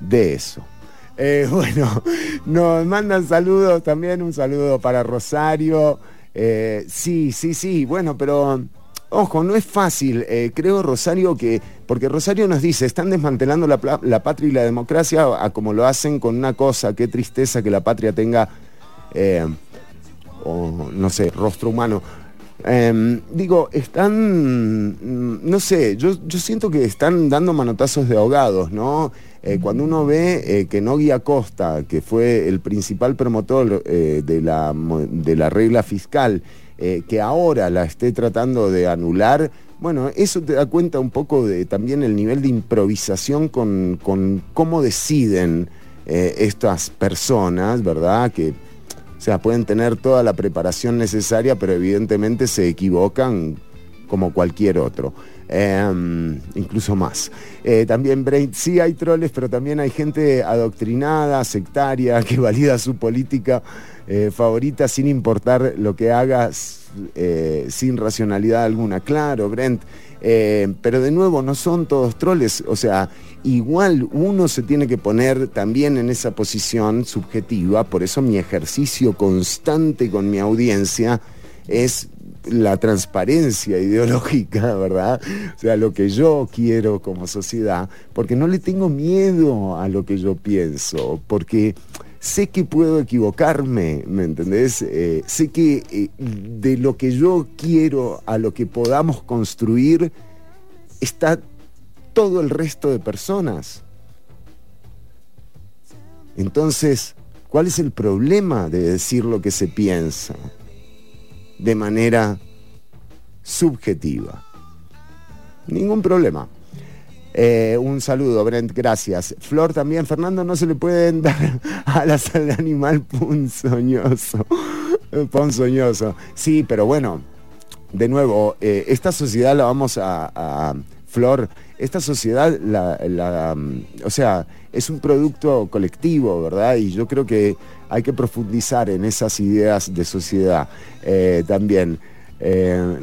de eso. Eh, bueno, nos mandan saludos también, un saludo para Rosario. Eh, sí, sí, sí, bueno, pero Ojo, no es fácil. Eh, creo, Rosario, que. Porque Rosario nos dice, están desmantelando la, patria y la democracia a, como lo hacen con una cosa. Qué tristeza que la patria tenga. Eh, no sé, rostro humano. Em, digo, están, mm, no sé, yo, yo, siento que están dando manotazos de ahogados, ¿no? Eh, cuando uno ve que Nogui Acosta, que fue el principal promotor de, la, de la regla fiscal, eh, que ahora la esté tratando de anular, bueno, eso te da cuenta un poco de también el nivel de improvisación con, cómo deciden eh, estas personas, ¿verdad? Que, o sea, pueden tener toda la preparación necesaria, pero evidentemente se equivocan como cualquier otro. Em, incluso más. Eh, también Brain, sí hay troles, pero también hay gente adoctrinada, sectaria, que valida su política eh, favorita sin importar lo que hagas, eh, sin racionalidad alguna. Claro, Brent, pero de nuevo no son todos troles, o sea, igual uno se tiene que poner también en esa posición subjetiva, por eso mi ejercicio constante con mi audiencia es la transparencia ideológica, ¿verdad? O sea, lo que yo quiero como sociedad, porque no le tengo miedo a lo que yo pienso, porque sé que puedo equivocarme, ¿me entendés? Eh, sé que eh, de lo que yo quiero a lo que podamos construir está todo el resto de personas. Entonces, ¿cuál es el problema de decir lo que se piensa? de manera subjetiva. Ningún problema. Eh, un saludo, Brent, gracias. Flor también, Fernando, no se le pueden dar alas al animal punzoñoso. Ponzoñoso. Sí, pero bueno, de nuevo, eh, esta sociedad la vamos a, Flor, esta sociedad, la, o sea, es un producto colectivo, ¿verdad? Y yo creo que hay que profundizar en esas ideas de sociedad eh, también.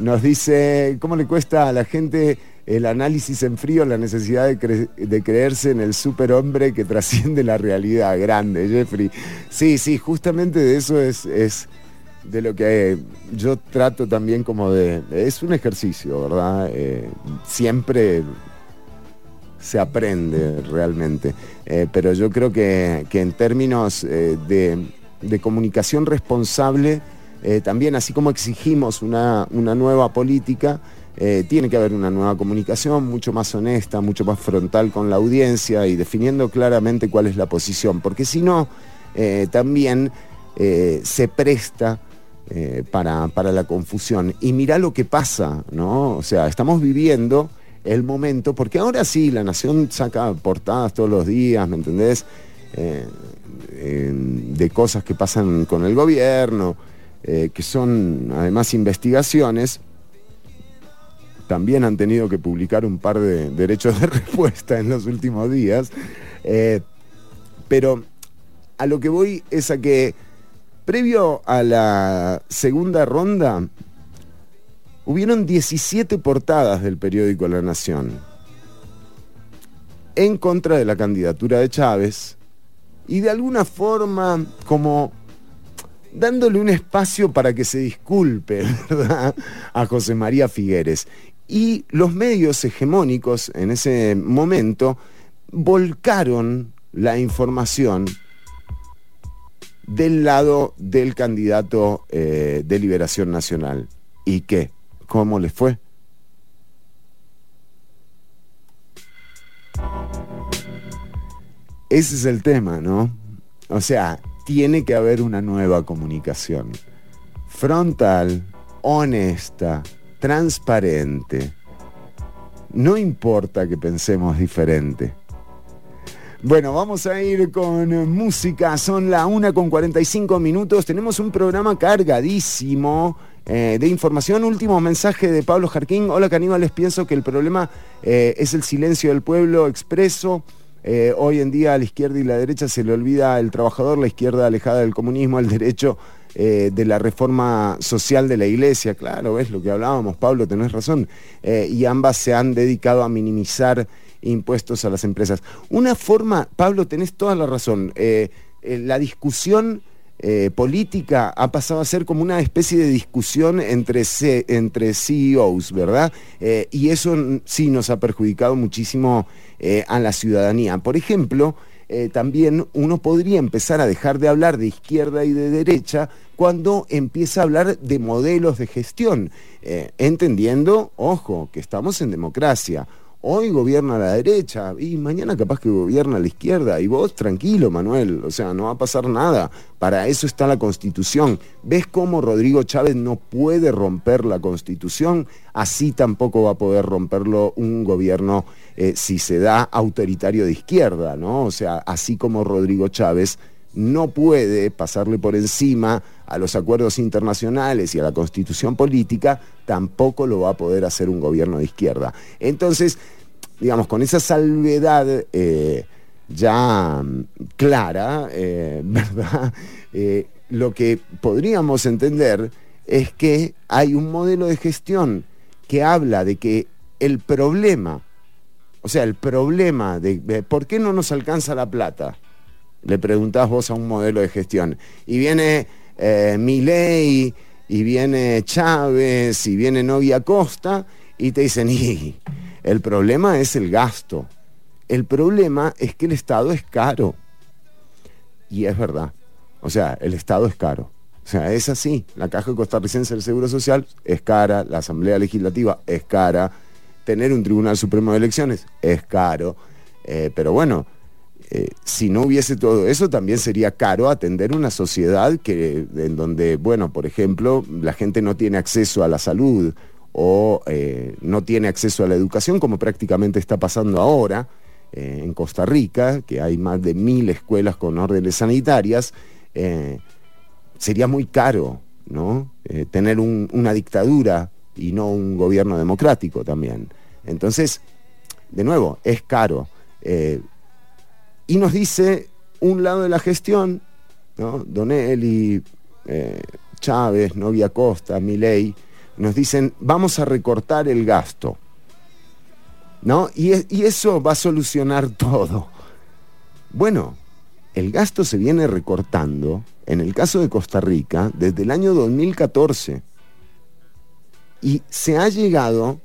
Nos dice, ¿cómo le cuesta a la gente el análisis en frío, la necesidad de, creerse en el superhombre que trasciende la realidad? Grande, Jeffrey. Sí, sí, justamente de eso es, de lo que yo trato también como de... Es un ejercicio, ¿verdad? Eh, siempre se aprende realmente. Eh, pero yo creo que, en términos eh, de, comunicación responsable, eh, también así como exigimos una, nueva política, tiene que haber una nueva comunicación mucho más honesta, mucho más frontal con la audiencia y definiendo claramente cuál es la posición, porque si no, también se presta para, para, la confusión. Y mira lo que pasa, ¿no? O sea, estamos viviendo el momento, porque ahora sí, la Nación saca portadas todos los días, ¿me entendés? Eh, de cosas que pasan con el gobierno, eh, que son además investigaciones. También han tenido que publicar un par de derechos de respuesta en los últimos días. Eh, pero a lo que voy es a que previo a la segunda ronda, hubieron 17 portadas del periódico La Nación en contra de la candidatura de Chávez y de alguna forma como dándole un espacio para que se disculpe a José María Figueres. Y los medios hegemónicos en ese momento volcaron la información del lado del candidato eh, de Liberación Nacional. ¿Y qué? ¿Cómo les fue? Ese es el tema, ¿no? O sea, tiene que haber una nueva comunicación. Frontal, honesta, transparente. No importa que pensemos diferente. Bueno, vamos a ir con música. Son la una con 45 minutos. Tenemos un programa cargadísimo. Eh, de información. Último mensaje de Pablo Jarquín. Hola caníbales, pienso que el problema eh, es el silencio del pueblo expreso. Eh, hoy en día a la izquierda y la derecha se le olvida el trabajador, la izquierda alejada del comunismo, el derecho de la reforma social de la iglesia. Claro, ves lo que hablábamos, Pablo, tenés razón. y ambas se han dedicado a minimizar impuestos a las empresas. Una forma, Pablo, tenés toda la razón. la discusión eh, política ha pasado a ser como una especie de discusión entre, entre CEOs, ¿verdad? Eh, y eso sí nos ha perjudicado muchísimo eh, a la ciudadanía. Por ejemplo, también uno podría empezar a dejar de hablar de izquierda y de derecha cuando empieza a hablar de modelos de gestión, entendiendo, ojo, que estamos en democracia Hoy gobierna la derecha y mañana capaz que gobierna la izquierda. Y vos tranquilo, Manuel, o sea, no va a pasar nada. Para eso está la constitución. ¿Ves cómo Rodrigo Chávez no puede romper la constitución? Así tampoco va a poder romperlo un gobierno eh, si se da autoritario de izquierda, ¿no? O sea, así como Rodrigo Chávez no puede pasarle por encima a los acuerdos internacionales y a la constitución política, tampoco lo va a poder hacer un gobierno de izquierda. Entonces, digamos, con esa salvedad eh, ya mm, clara, eh, ¿verdad? Eh, lo que podríamos entender es que hay un modelo de gestión que habla de que el problema, o sea, el problema de por qué no nos alcanza la plata, le preguntás vos a un modelo de gestión. Y viene eh, Milei, y viene Chávez, y viene Novia Costa, y te dicen, y el problema es el gasto. El problema es que el Estado es caro. Y es verdad. O sea, el Estado es caro. O sea, es así. La Caja Costarricense del Seguro Social es cara, la Asamblea Legislativa es cara, tener un Tribunal Supremo de Elecciones es caro. Eh, pero bueno, eh, si no hubiese todo eso, también sería caro atender una sociedad que, en donde, bueno, por ejemplo, la gente no tiene acceso a la salud o eh, no tiene acceso a la educación, como prácticamente está pasando ahora eh, en Costa Rica, que hay más de mil escuelas con órdenes sanitarias, sería muy caro, ¿no? tener una dictadura y no un gobierno democrático también. Entonces, de nuevo, es caro y nos dice un lado de la gestión, ¿no? Donelli, eh, Chávez, Novia Costa, Milei, nos dicen, vamos a recortar el gasto. ¿No? Y, y eso va a solucionar todo. Bueno, el gasto se viene recortando, en el caso de Costa Rica, desde el año 2014. Y se ha llegado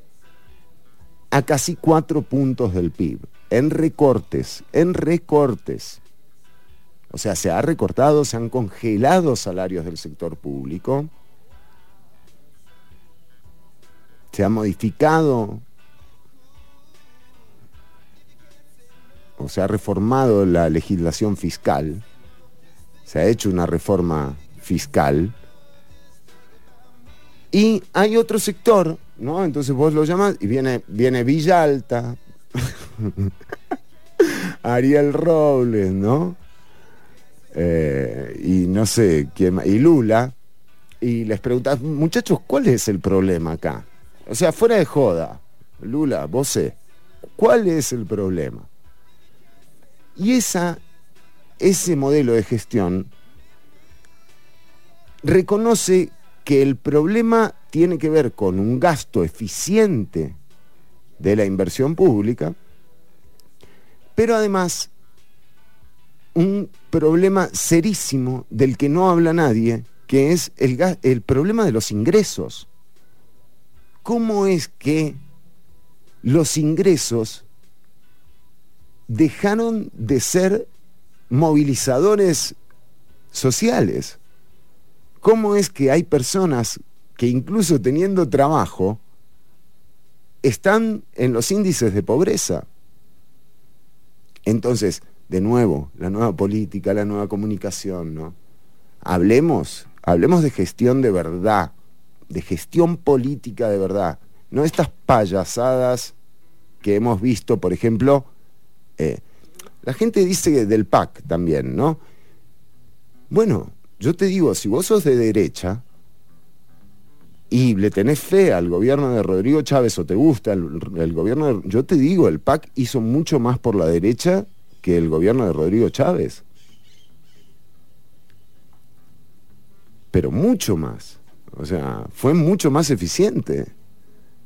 a casi cuatro puntos del PIB en recortes, en recortes. O sea, se ha recortado, se han congelado salarios del sector público, se ha modificado o se ha reformado la legislación fiscal, se ha hecho una reforma fiscal, y hay otro sector, ¿no? Entonces vos lo llamas y viene, viene Villalta, Ariel Robles, ¿no? Eh, y no sé quién y Lula, y les preguntas, muchachos, ¿cuál es el problema acá? O sea, fuera de joda, Lula, vos sé, ¿cuál es el problema? Y esa, ese modelo de gestión reconoce que el problema tiene que ver con un gasto eficiente de la inversión pública, pero además un problema serísimo del que no habla nadie, que es el, el problema de los ingresos. ¿Cómo es que los ingresos dejaron de ser movilizadores sociales? ¿Cómo es que hay personas que incluso teniendo trabajo están en los índices de pobreza. Entonces, de nuevo, la nueva política, la nueva comunicación, ¿no? Hablemos, hablemos de gestión de verdad, de gestión política de verdad, no estas payasadas que hemos visto, por ejemplo, eh, la gente dice del PAC también, ¿no? Bueno, yo te digo, si vos sos de derecha, y le tenés fe al gobierno de Rodrigo Chávez o te gusta el, gobierno de, Yo te digo, el PAC hizo mucho más por la derecha que el gobierno de Rodrigo Chávez. Pero mucho más. O sea, fue mucho más eficiente.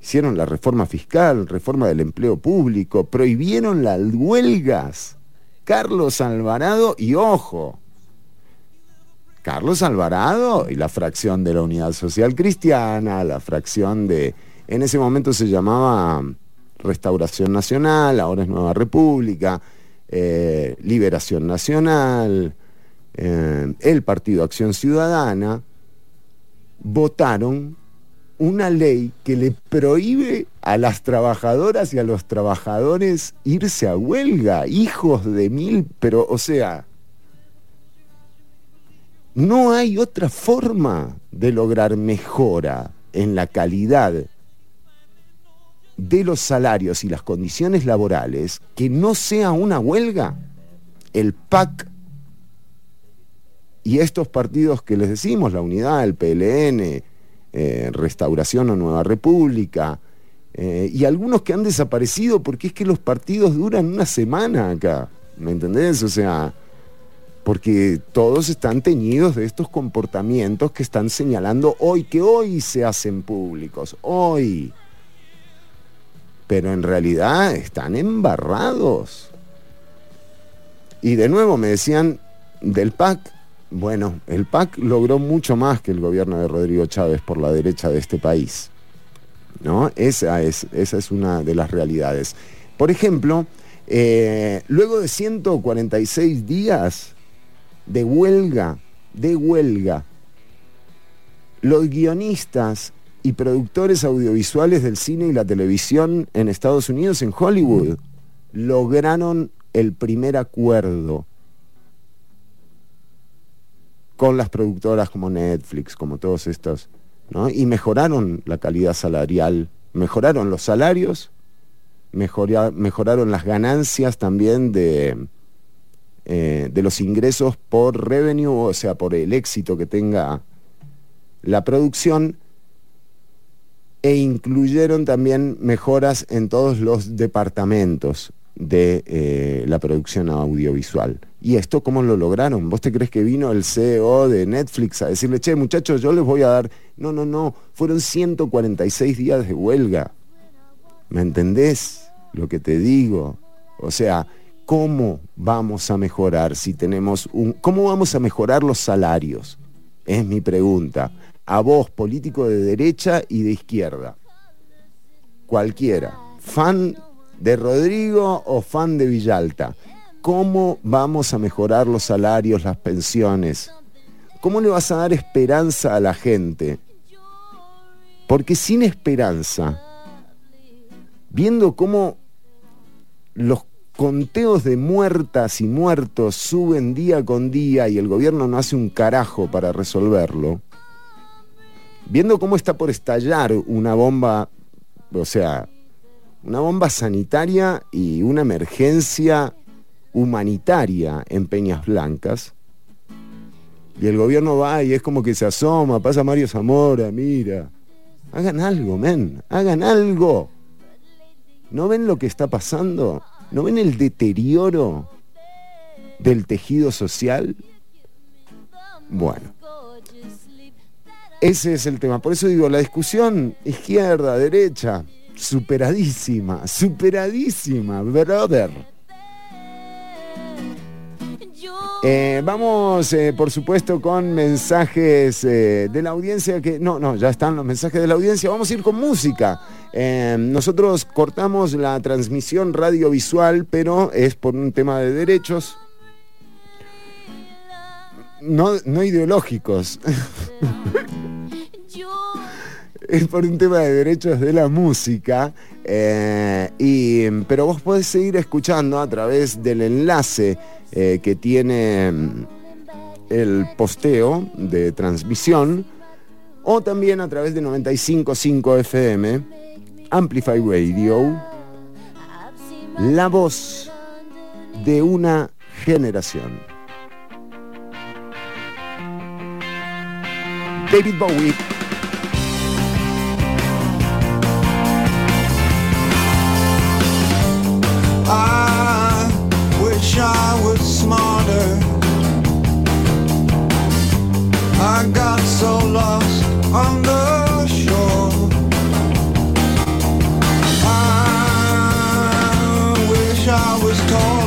Hicieron la reforma fiscal, reforma del empleo público, prohibieron las huelgas. Carlos Alvarado y ojo, Carlos Alvarado y la fracción de la Unidad Social Cristiana, la fracción de, en ese momento se llamaba Restauración Nacional, ahora es Nueva República, eh, Liberación Nacional, eh, el Partido Acción Ciudadana, votaron una ley que le prohíbe a las trabajadoras y a los trabajadores irse a huelga, hijos de mil, pero o sea, no hay otra forma de lograr mejora en la calidad de los salarios y las condiciones laborales que no sea una huelga. El PAC y estos partidos que les decimos, la Unidad, el PLN, eh, Restauración o Nueva República, eh, y algunos que han desaparecido porque es que los partidos duran una semana acá, ¿me entendés? O sea, porque todos están teñidos de estos comportamientos que están señalando hoy, que hoy se hacen públicos, hoy. Pero en realidad están embarrados. Y de nuevo me decían del PAC, bueno, el PAC logró mucho más que el gobierno de Rodrigo Chávez por la derecha de este país. ¿no? Esa, es, una de las realidades. Por ejemplo, eh, luego de 146 días de huelga, de huelga, los guionistas y productores audiovisuales del cine y la televisión en Estados Unidos, en Hollywood, lograron el primer acuerdo con las productoras como Netflix, como todos estos, ¿no? y mejoraron la calidad salarial, mejoraron los salarios, mejoraron las ganancias también de, eh, de los ingresos por revenue, o sea, por el éxito que tenga la producción, e incluyeron también mejoras en todos los departamentos de eh, la producción audiovisual. ¿Y esto cómo lo lograron? ¿Vos te crees que vino el CEO de Netflix a decirle, che, muchachos, yo les voy a dar... No, no, no, fueron 146 días de huelga. ¿Me entendés lo que te digo? O sea, ¿cómo vamos a mejorar si tenemos un... ¿Cómo vamos a mejorar los salarios? Es mi pregunta. A vos, político de derecha y de izquierda. Cualquiera. Fan de Rodrigo o fan de Villalta. ¿Cómo vamos a mejorar los salarios, las pensiones? ¿Cómo le vas a dar esperanza a la gente? Porque sin esperanza, viendo cómo los conteos de muertas y muertos suben día con día y el gobierno no hace un carajo para resolverlo, viendo cómo está por estallar una bomba, o sea, una bomba sanitaria y una emergencia humanitaria en Peñas Blancas. Y el gobierno va y es como que se asoma, pasa Mario Zamora, mira. Hagan algo, men, hagan algo. ¿No ven lo que está pasando? ¿No ven el deterioro del tejido social? Bueno, ese es el tema. Por eso digo, la discusión izquierda, derecha, superadísima, superadísima, brother. Eh, vamos, eh, por supuesto, con mensajes eh, de la audiencia que... No, no, ya están los mensajes de la audiencia. Vamos a ir con música. nosotros cortamos la transmisión radiovisual, pero es por un tema de derechos. No, no ideológicos. es por un tema de derechos de la música. y, pero vos podés seguir escuchando a través del enlace eh, que tiene mm, el posteo de transmisión o también a través de 95.5 FM, Amplify Radio, la voz de una generación. David Bowie. I was taller.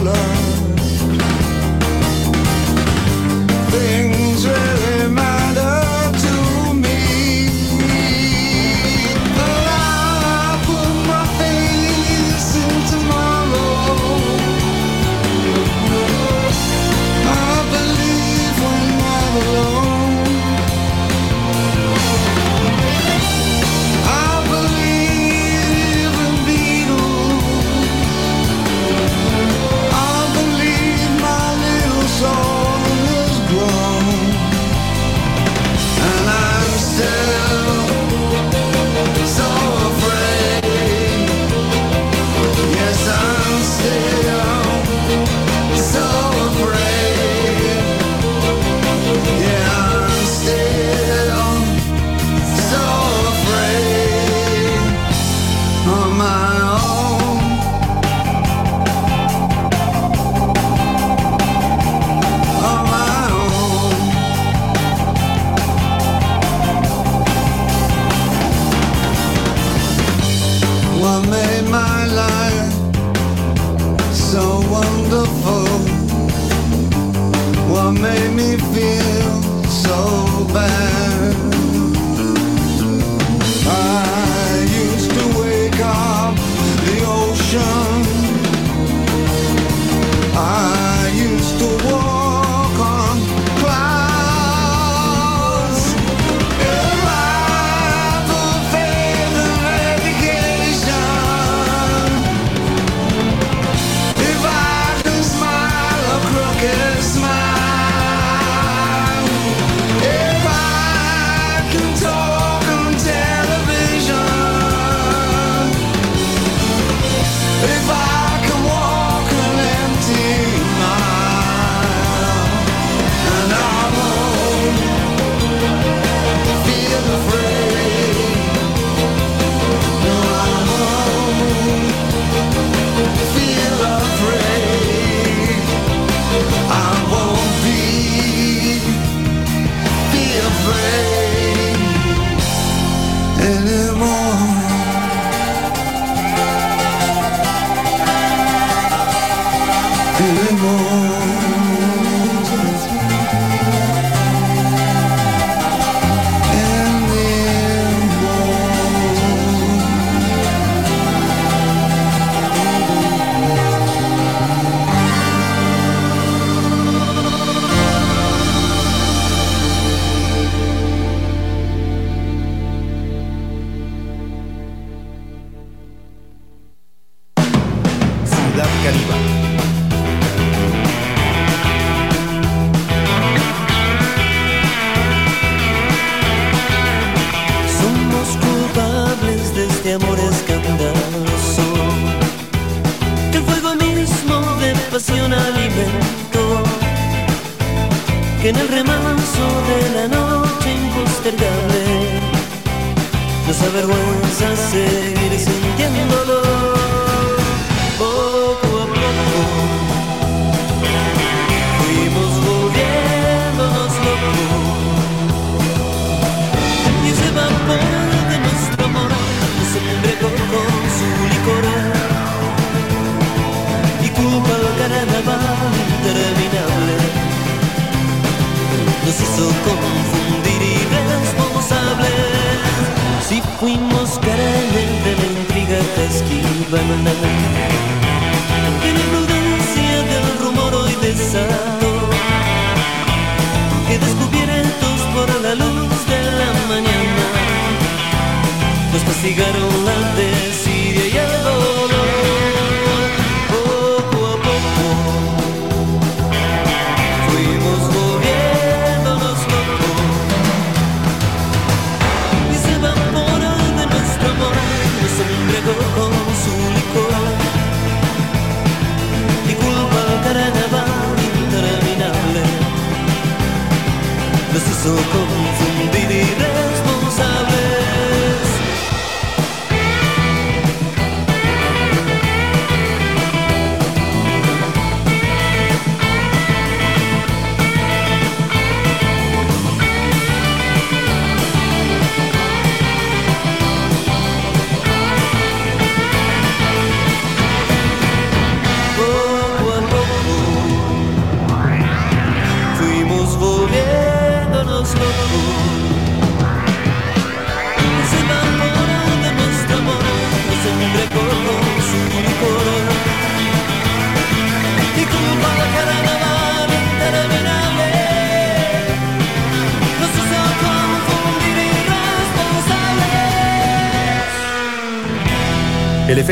Que la imprudencia del rumor hoy desató Que descubiertos por la luz de la mañana. Nos castigaron